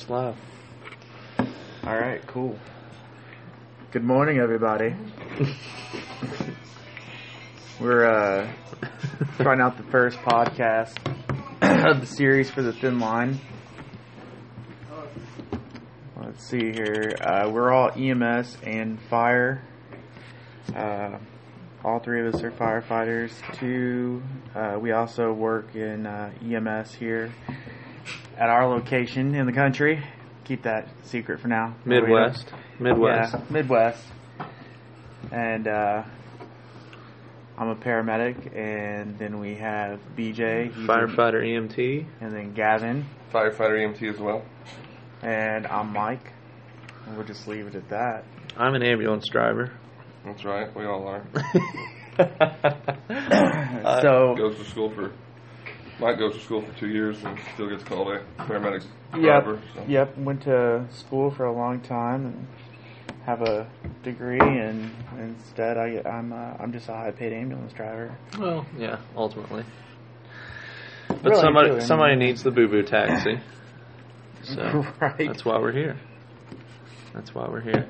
It's live. All right, cool. Good morning, everybody. We're uh, trying out the first podcast of the series for the Thin Line. Let's see here. Uh, we're all EMS and fire. Uh, all three of us are firefighters. Two, uh, we also work in uh, EMS here at our location in the country. Keep that secret for now. Midwest. Midwest. Yeah, Midwest. And uh, I'm a paramedic, and then we have BJ, Firefighter E EMT. and then Gavin, Firefighter EMT as well. and I'm Mike. And we'll just leave it at that. I'm an ambulance driver. That's right, we all are. So, Goes to school for, Mike goes to school for two years and still gets called a paramedic yep, driver. So. yep, went to school for a long time and have a degree, and instead I, I'm uh, I'm just a high-paid ambulance driver. well, yeah, ultimately. But Really, somebody really, somebody needs the boo boo taxi. So right. that's why we're here. That's why we're here.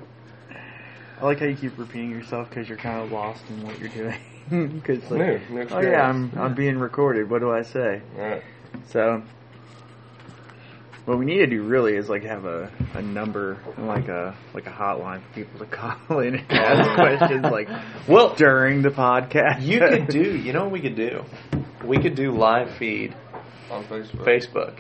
I like how you keep repeating yourself because you're kind of lost in what you're doing. Because like, New, new oh yeah, I'm I'm being recorded. What do I say? Alright. So, what we need to do really is like have a, a number and like a like a hotline for people to call in and ask questions like Well, during the podcast. you could do. You know what we could do? We could do live feed On Facebook. Facebook.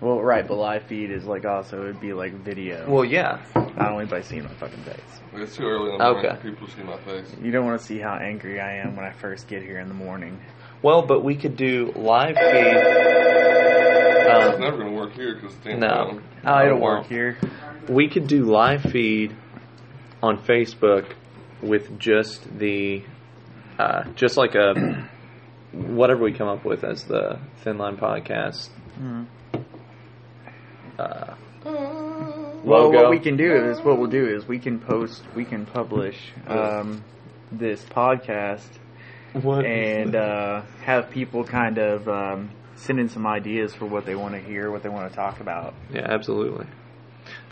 Well, right, but live feed is like also it'd be like video. Well, yeah. not only by seeing my fucking face. It's too early in the morning Okay. for people to see my face. You don't want to see how angry I am when I first get here in the morning. Well, but we could do live feed. It's Um, never going to work here because it's damn no. phone. Oh, it'll Oh, work here. we could do live feed on Facebook with just the uh, just like a whatever we come up with as the Thin Line Podcast Mhm. Uh, Well, what we can do is what we'll do is we can post, we can publish um, this podcast What is and uh, have people kind of um, send in some ideas for what they want to hear, what they want to talk about. yeah, absolutely.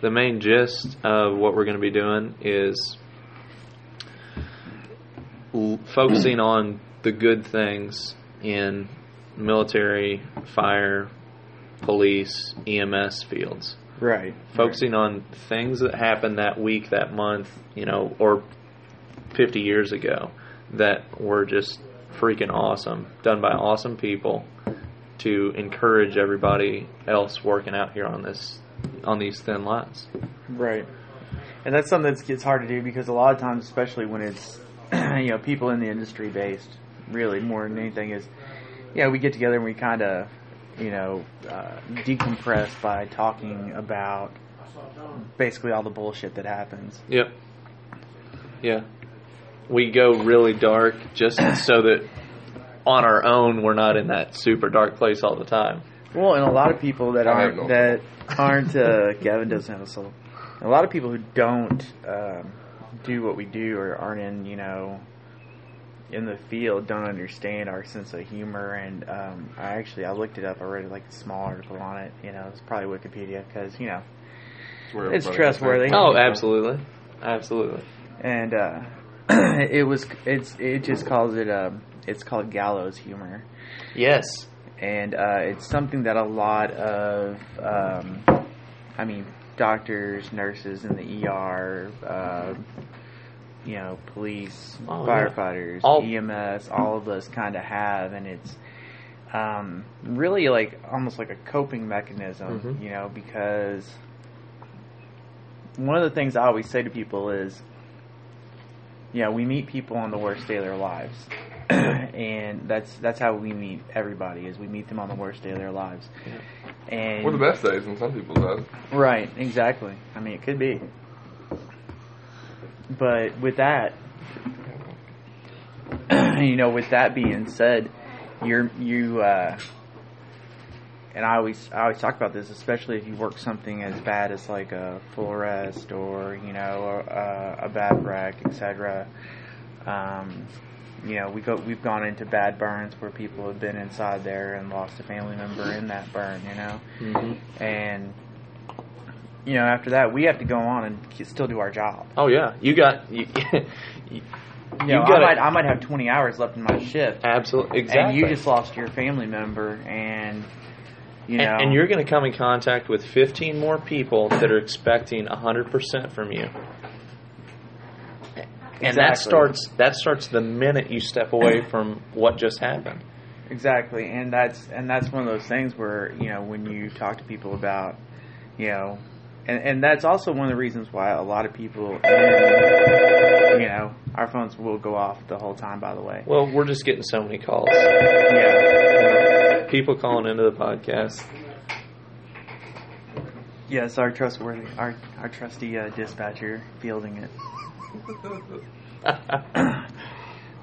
The main gist of what we're going to be doing is l- focusing on the good things in military, fire, police, EMS fields. Right. focusing on things that happened that week, that month, you know, or 50 years ago that were just freaking awesome, done by awesome people to encourage everybody else working out here on this on these thin lines. Right. And that's something that gets hard to do because a lot of times, especially when it's you know people in the industry based, really more than anything is, you know, we get together and we kind of you know uh, decompress by talking about basically all the bullshit that happens. Yep. Yeah. We go really dark just so that on our own we're not in that super dark place all the time. Well, and a lot of people that aren't no that aren't uh, Gavin doesn't have a soul. A lot of people who don't um, do what we do or aren't in you know in the field don't understand our sense of humor. And um, I actually I looked it up. I read like a small article on it. You know, it's probably Wikipedia because you know It's, It's trustworthy. Oh, absolutely. Absolutely. and uh, it was it's it just calls it um, it's called gallows humor. Yes. and uh, it's something that a lot of, um, I mean, doctors, nurses in the ER, uh, you know, police, Oh, yeah. firefighters, All- EMS, all of us kind of have, and it's um, really like almost like a coping mechanism, Mhm. you know, because one of the things I always say to people is, you know, we meet people on the worst day of their lives. and that's that's how we meet everybody is we meet them on the worst day of their lives. And Or the best days in some people's eyes. Right, exactly. I mean, it could be. But with that, you know, with that being said, you're you uh, and I always I always talk about this, especially if you work something as bad as like a full arrest or you know a, a bad wreck, etc. Um, you know, we go we've gone into bad burns where people have been inside there and lost a family member in that burn. You know, Mm-hmm. and you know, after that, we have to go on and still do our job. Oh yeah, you got you. you You know, I gotta- might I might have 20 hours left in my shift, absolutely exactly. and you just lost your family member, and you know, and, and you're going to come in contact with 15 more people that are expecting 100% from you. And that starts that starts the minute you step away from what just happened. Exactly, and that's and that's one of those things where you know when you talk to people about, you know, and and that's also one of the reasons why a lot of people, you know, our phones will go off the whole time. By the way, Well, we're just getting so many calls. yeah, People calling into the podcast. yes, our trustworthy, our our trusty uh, dispatcher fielding it.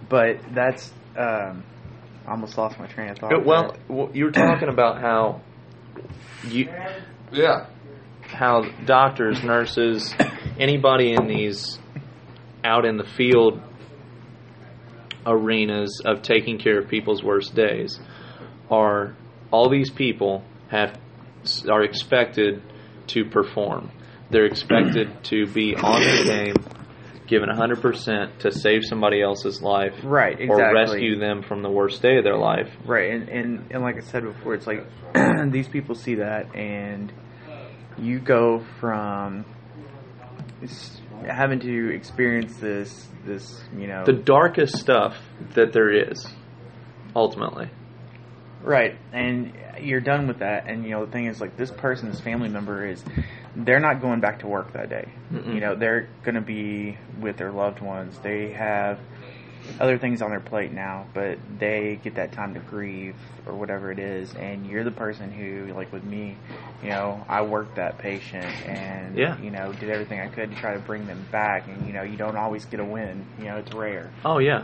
But that's um, almost lost my train of thought. well, well, you were talking about how you Yeah. How doctors, nurses, anybody in these out in the field arenas of taking care of people's worst days are all these people have are expected to perform. They're expected to be on their game, given 100% to save somebody else's life right, or rescue them from the worst day of their life. Right, and, and, and like I said before, it's like these people see that, and you go from having to experience this, this you know, The darkest stuff that there is, ultimately. right, and you're done with that, and you know the thing is like this person's family member is, they're not going back to work that day. Mm-mm. You know, they're going to be with their loved ones. They have other things on their plate now, but they get that time to grieve or whatever it is. And you're the person who, like with me, you know, I worked that patient and, Yeah. you know, did everything I could to try to bring them back. And, you know, you don't always get a win. You know, it's rare. Oh yeah.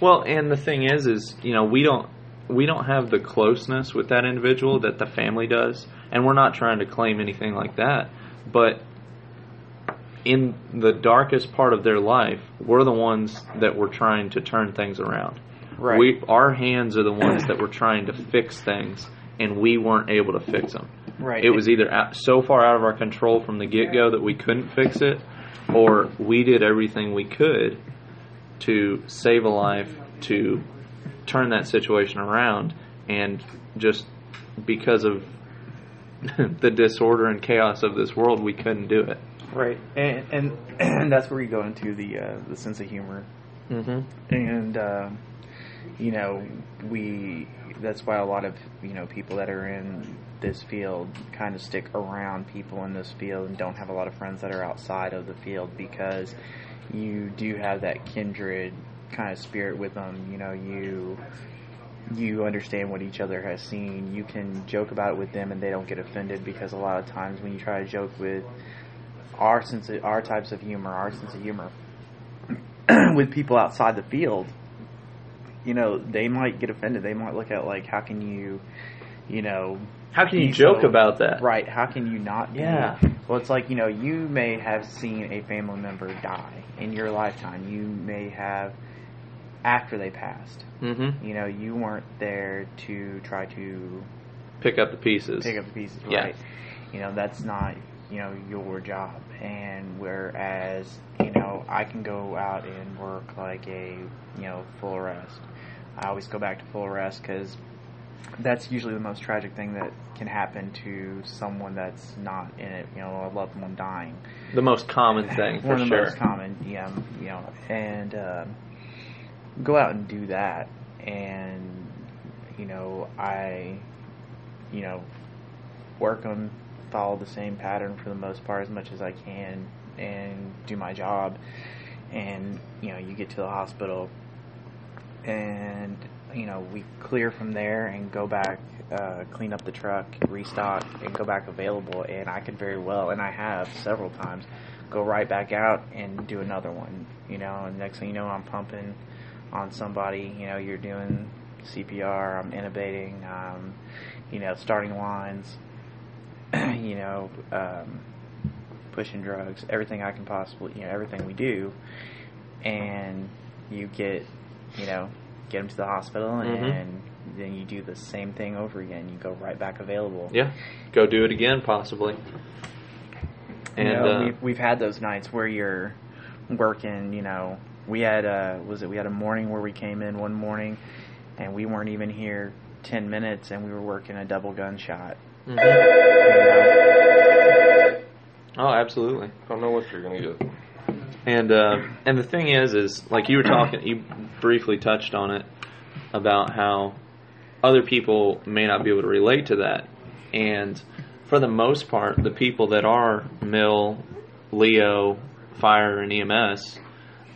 Well, and the thing is, is you know we don't we don't have the closeness with that individual that the family does, and we're not trying to claim anything like that. But in the darkest part of their life, we're the ones that were trying to turn things around. Right. We our hands are the ones that were trying to fix things, and we weren't able to fix them. Right. It was either out, so far out of our control from the get go that we couldn't fix it, or we did everything we could to save a life, to turn that situation around, and just because of the disorder and chaos of this world, we couldn't do it. Right. And, and, and that's where you go into the, uh, the sense of humor. Mm-hmm. and uh, you know we that's why a lot of you know people that are in this field kind of stick around people in this field and don't have a lot of friends that are outside of the field because you do have that kindred kind of spirit with them you know you you understand what each other has seen you can joke about it with them and they don't get offended because a lot of times when you try to joke with our sense of, our types of humor our sense of humor with people outside the field, you know, they might get offended. They might look at like, how can you, you know, How can you joke so- about that? Right? How can you not? be- Yeah. Well, it's like you know, you may have seen a family member die in your lifetime. You may have after they passed. Mm-hmm. You know, you weren't there to try to Pick up the pieces. pick up the pieces, Yeah. right? You know, that's not you know your job. And whereas you know, I can go out and work like a you know full rest. I always go back to full rest because that's usually the most tragic thing that can happen to someone that's not in it. You know, a loved one dying. The most common thing, for One of the sure. most common, yeah, you know, and um, go out and do that, and you know, I, you know, work on follow the same pattern for the most part as much as I can, and do my job, and you know, you get to the hospital, and you know, we clear from there and go back, uh, clean up the truck, restock, and go back available. And I could very well, and I have several times, go right back out and do another one. You know, and next thing you know, I'm pumping on somebody. You know, you're doing CPR. I'm intubating. Um, you know, starting lines. you know, um, pushing drugs. Everything I can possibly, you know, everything we do, and you get, you know, get them to the hospital, and Mhm. then you do the same thing over again. You go right back available. Yeah. Go do it again, possibly. And you know, uh, we've, we've had those nights where you're working. You know, we had uh was it we had a morning where we came in one morning, and we weren't even here ten minutes, and we were working a double gunshot. Mhm. You know? oh, absolutely. I don't know what you're gonna get. And uh, and the thing is, is like you were talking, you briefly touched on it about how other people may not be able to relate to that, and for the most part, the people that are Mill, Leo, Fire, and EMS,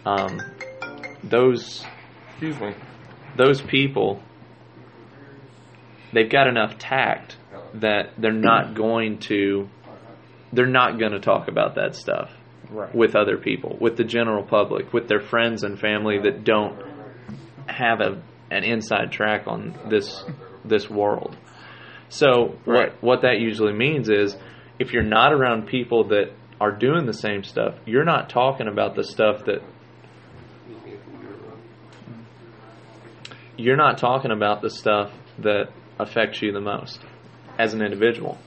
um, those Excuse me. those people, they've got enough tact that they're not going to, they're not going to talk about that stuff Right. with other people, with the general public, with their friends and family that don't have a an inside track on this this world. So Right. what what that usually means is if you're not around people that are doing the same stuff, you're not talking about the stuff that you're not talking about the stuff that affects you the most as an individual.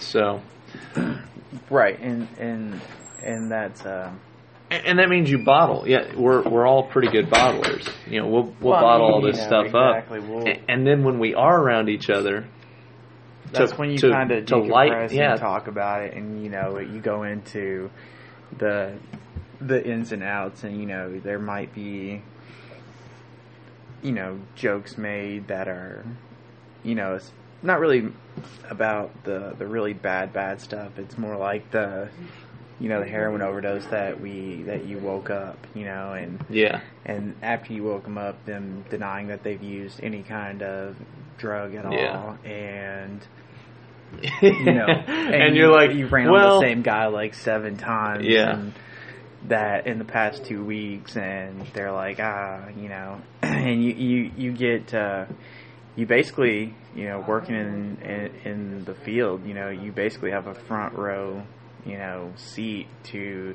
So Right, and and and that's uh, And and that means you bottle. Yeah, we're we're all pretty good bottlers. You know, we'll we'll Well, I bottle mean, all this know, stuff exactly, up, we'll- A- and then when we are around each other, that's to- when you kind of to decompress light- yeah. and talk about it, and you know you go into the the ins and outs, and you know there might be you know jokes made that are you know it's not really about the the really bad bad stuff. It's more like the you know the heroin overdose that we that you woke up, you know, and yeah, and after you woke them up, them denying that they've used any kind of drug at Yeah. all, and you know, and, you, you're like, you ran well, on the same guy like seven times, Yeah. and that in the past two weeks, and they're like, ah, you know, and you you you get. uh you basically, you know, working in, in in the field, you know, you basically have a front row, you know, seat to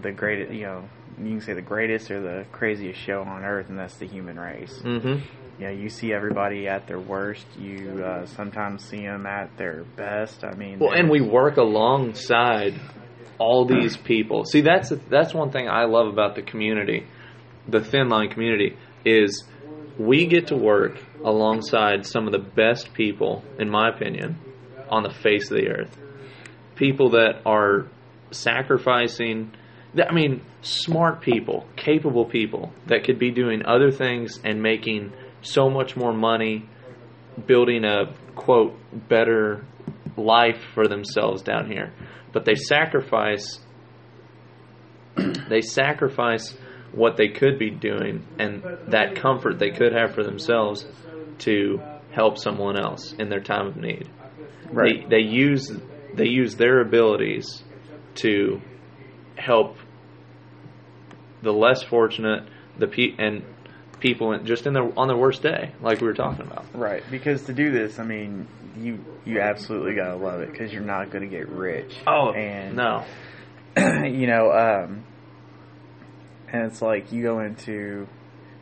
the greatest, you know, you can say the greatest or the craziest show on earth, and that's the human race. Mm-hmm. You know, you see everybody at their worst. You uh, sometimes see them at their best. I mean, Well, and we work alongside all these people. See, that's that's one thing I love about the community, the Thin Line community, is we get to work alongside some of the best people, in my opinion, on the face of the earth. People that are sacrificing. I mean, smart people, capable people that could be doing other things and making so much more money, building a quote better life for themselves down here. But they sacrifice they sacrifice what they could be doing and that comfort they could have for themselves to help someone else in their time of need. Right. They they use they use their abilities to help the less fortunate, the pe- and people in, just in their on their worst day, like we were talking about. right because to do this, I mean, you you absolutely gotta love it because you're not gonna get rich. Oh and no, you know, um, and it's like you go into,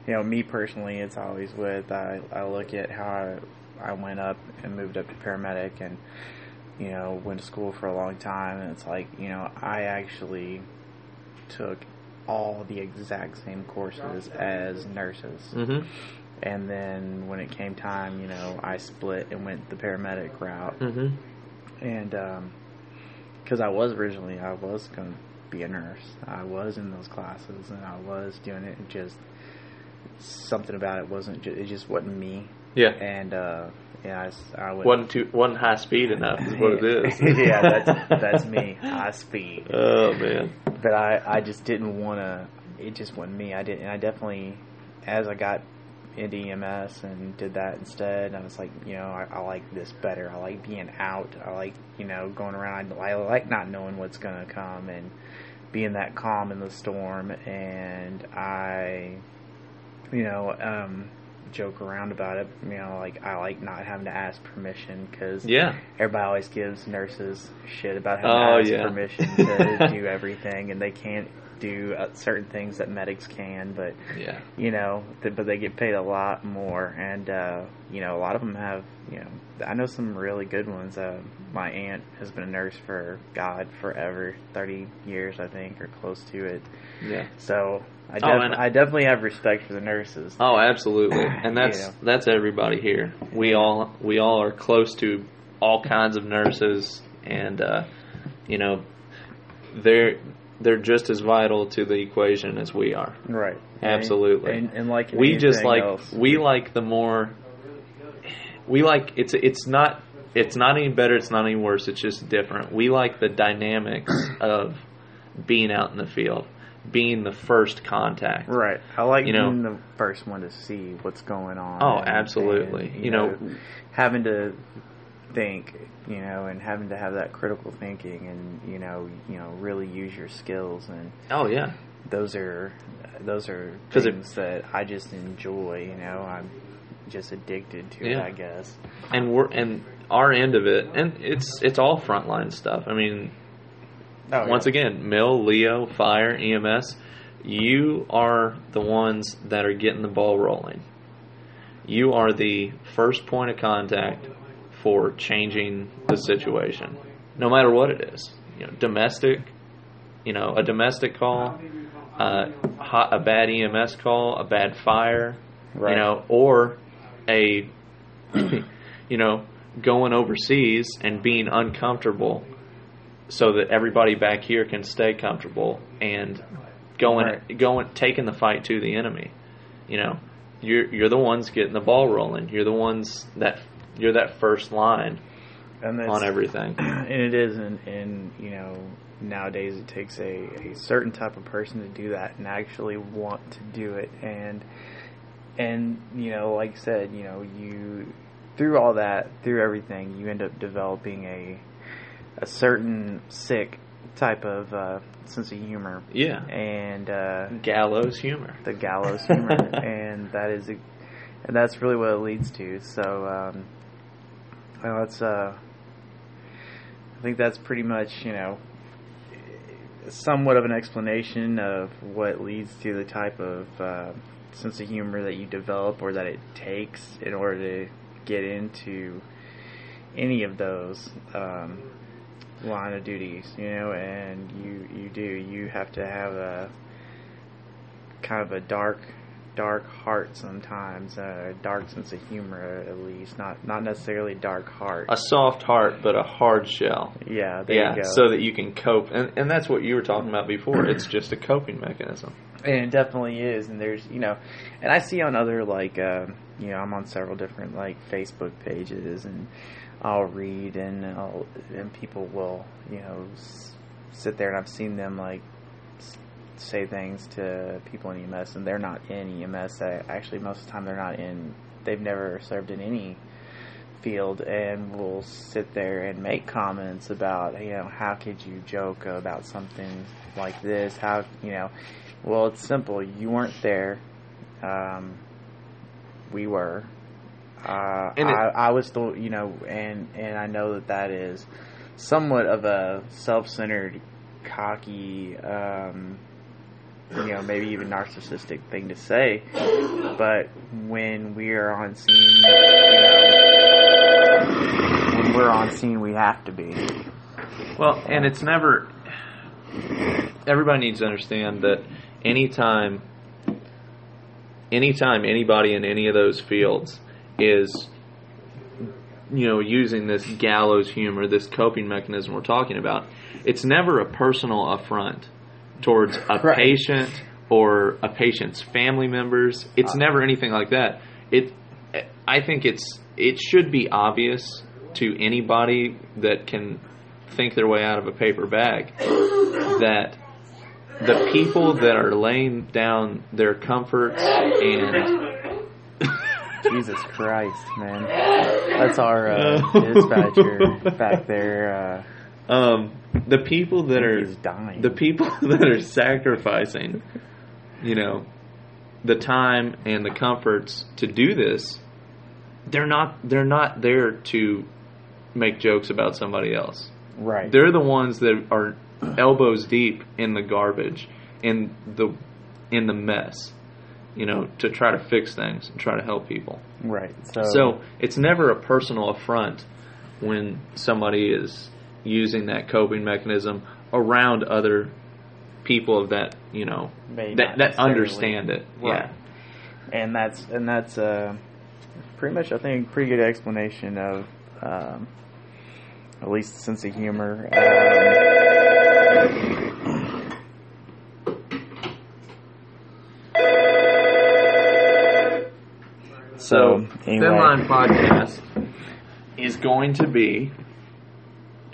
you know, me personally, it's always with I, I look at how I, I went up and moved up to paramedic and, you know, went to school for a long time, and it's like, you know, I actually took all the exact same courses as nurses. hmm And then when it came time, you know, I split and went the paramedic route hmm and because I was originally I was going to be a nurse. I was in those classes and I was doing it. And just something about it wasn't. It just wasn't me. yeah. And uh, yeah, I, I went. wasn't too wasn't high speed enough is what it is. yeah, that's that's me. High speed. Oh man. But I I just didn't want to. It just wasn't me. I didn't. I definitely as I got into EMS and did that instead. I was like, you know, I, I like this better. I like being out. I like, you know, going around. I like not knowing what's going to come and being that calm in the storm. And I, you know, um, joke around about it. You know, like I like not having to ask permission because Yeah. everybody always gives nurses shit about having Oh, to ask yeah. permission to do everything, and they can't do uh, certain things that medics can, but Yeah. you know, th- but they get paid a lot more, and uh, you know, a lot of them have, you know, I know some really good ones. Uh, my aunt has been a nurse for God forever, thirty years, I think, or close to it. Yeah. So I, Oh, and- I definitely have respect for the nurses. Oh, absolutely. And that's Yeah. that's everybody here. We all we all are close to all kinds of nurses and uh, you know they're they're just as vital to the equation as we are. Right. Absolutely. And, and like we just like else, we like the more we like it's it's not it's not any better it's not any worse it's just different we like the dynamics of being out in the field being the first contact Right. I like You know- being the first one to see what's going on. Oh, and- absolutely. and, You know- having to think, you know, and having to have that critical thinking, and you know, you know, really use your skills, and oh yeah those are those are 'Cause it- things that I just enjoy. You know, I'm just addicted to it. I guess. and we're and our end of it and it's it's all frontline stuff i mean Oh, once again mill leo fire ems you are the ones that are getting the ball rolling you are the first point of contact for changing the situation no matter what it is you know domestic you know a domestic call uh, hot, a bad ems call a bad fire Right. you know or a you know going overseas and being uncomfortable so that everybody back here can stay comfortable and going Right. going taking the fight to the enemy you know you're you're the ones getting the ball rolling you're the ones that you're that first line and on everything. And it is and, and you know nowadays it takes a, a certain type of person to do that and actually want to do it. And and you know like I said you know you through all that through everything you end up developing a a certain sick type of uh, sense of humor. Yeah. And uh, gallows humor. the gallows humor, and that is, a, and that's really what it leads to. So, um, well, it's, uh, I think that's pretty much, you know, somewhat of an explanation of what leads to the type of uh, sense of humor that you develop or that it takes in order to get into any of those um, line of duties, you know, and you you do. You have to have a kind of a dark dark heart sometimes, a dark sense of humor at least, not not necessarily dark heart. a soft heart but a hard shell. Yeah, there yeah you go. so that you can cope. And and that's what you were talking about before. It's just a coping mechanism. And it definitely is. And there's you know and i see on other like uh, you know i'm on several different like facebook pages and i'll read and I'll, and people will you know s- sit there and i've seen them like say things to people in ems and they're not in ems They- actually most of the time they're not in they've never served in any field and will sit there and make comments about you know how could you joke about something like this? How you know well it's simple. You weren't there. Um, we were. Uh, And it- I, I was still you know and and I know that that is somewhat of a self-centered cocky um, you know maybe even narcissistic thing to say but when we are on scene you know when we're on scene we have to be Well, and it's never. Everybody needs to understand that anytime, anytime anybody in any of those fields is, you know, using this gallows humor, this coping mechanism we're talking about, it's never a personal affront towards a Right. patient or a patient's family members. It's never anything like that. It, I think it's it should be obvious to anybody that can think their way out of a paper bag that the people that are laying down their comforts and Jesus Christ, man. That's our uh, dispatcher back there. Um, the people that are dying. the people that are sacrificing, you know, the time and the comforts to do this, they're not they're not there to make jokes about somebody else. right. They're the ones that are elbows deep in the garbage in the in the mess, you know, to try to fix things and try to help people. Right. So, So it's never a personal affront when somebody is using that coping mechanism around other people that you know May that that understand it. Right. and that's and that's uh, pretty much I think pretty good explanation of um, at least the sense of humor. Um, So, anyway. Thin Line Podcast is going to be.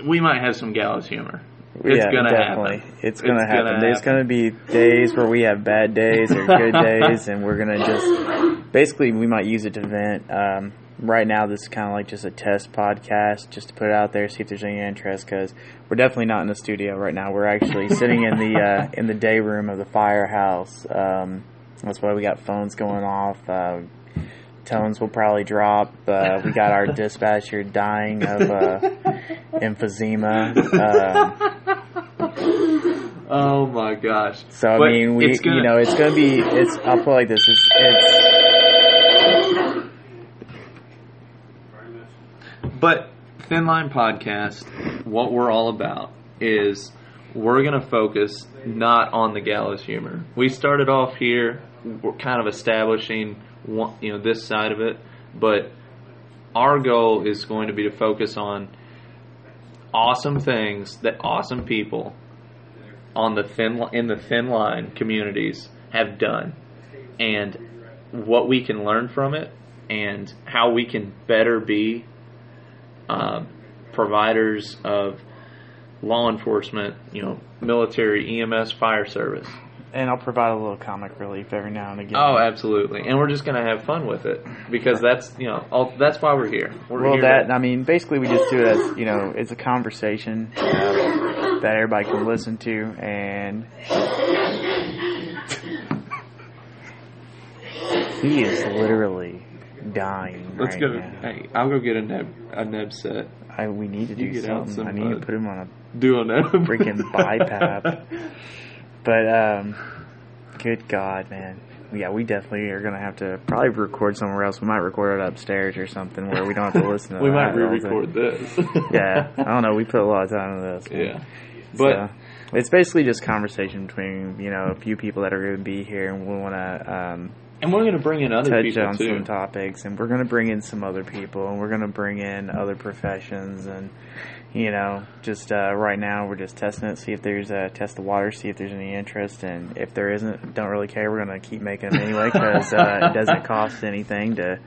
We might have some gallows humor. It's yeah, gonna definitely. happen. It's gonna It's happen. gonna There's happen. gonna be days where we have bad days or good days, and we're gonna just basically we might use it to vent. Um, right now, this is kind of like just a test podcast, just to put it out there, see if there's any interest. Because we're definitely not in the studio right now. We're actually sitting in the uh, in the day room of the firehouse. Um, that's why we got phones going off. Uh, tones will probably drop. Uh, we got our dispatcher dying of uh, emphysema. Um, Oh my gosh! So I But mean, we gonna- you know it's gonna be it's I'll put it like this it's, it's But Thin Line Podcast, what we're all about is we're going to focus not on the gallows humor. We started off here, we're kind of establishing one, you know this side of it, but our goal is going to be to focus on awesome things that awesome people on the thin in the thin line communities have done and what we can learn from it and how we can better be um, providers of law enforcement, you know, military, EMS, fire service. And I'll provide a little comic relief every now and again. Oh, absolutely, and we're just gonna have fun with it because that's you know all, that's why we're here. We're well, here that to- I mean, basically we just do it as you know, it's a conversation uh, that everybody can listen to, and he is literally dying. let's right go. now. Hey, I'll go get a neb a neb set. I, we need to You do get out something. some, I need to put him on a Do a neb. freaking BiPAP. But um, good God, man. Yeah, we definitely are gonna have to probably record somewhere else. We might record it upstairs or something where we don't have to listen to. we might re-record this. Yeah, I don't know. We put a lot of time into this. yeah, but but it's basically just conversation between you know a few people that are going to be here, and we want to um, and we're gonna bring in other touch people on too. some topics, and we're going to bring in some other people, and we're going to bring in other professions, and you know, just uh, right now we're just testing it, see if there's a test the water, see if there's any interest, and if there isn't, don't really care. We're going to keep making them anyway because uh, it doesn't cost anything to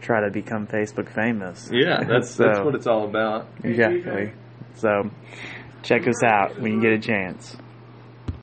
try to become Facebook famous. Yeah, that's that's what it's all about. Exactly. So check us out when you get a chance.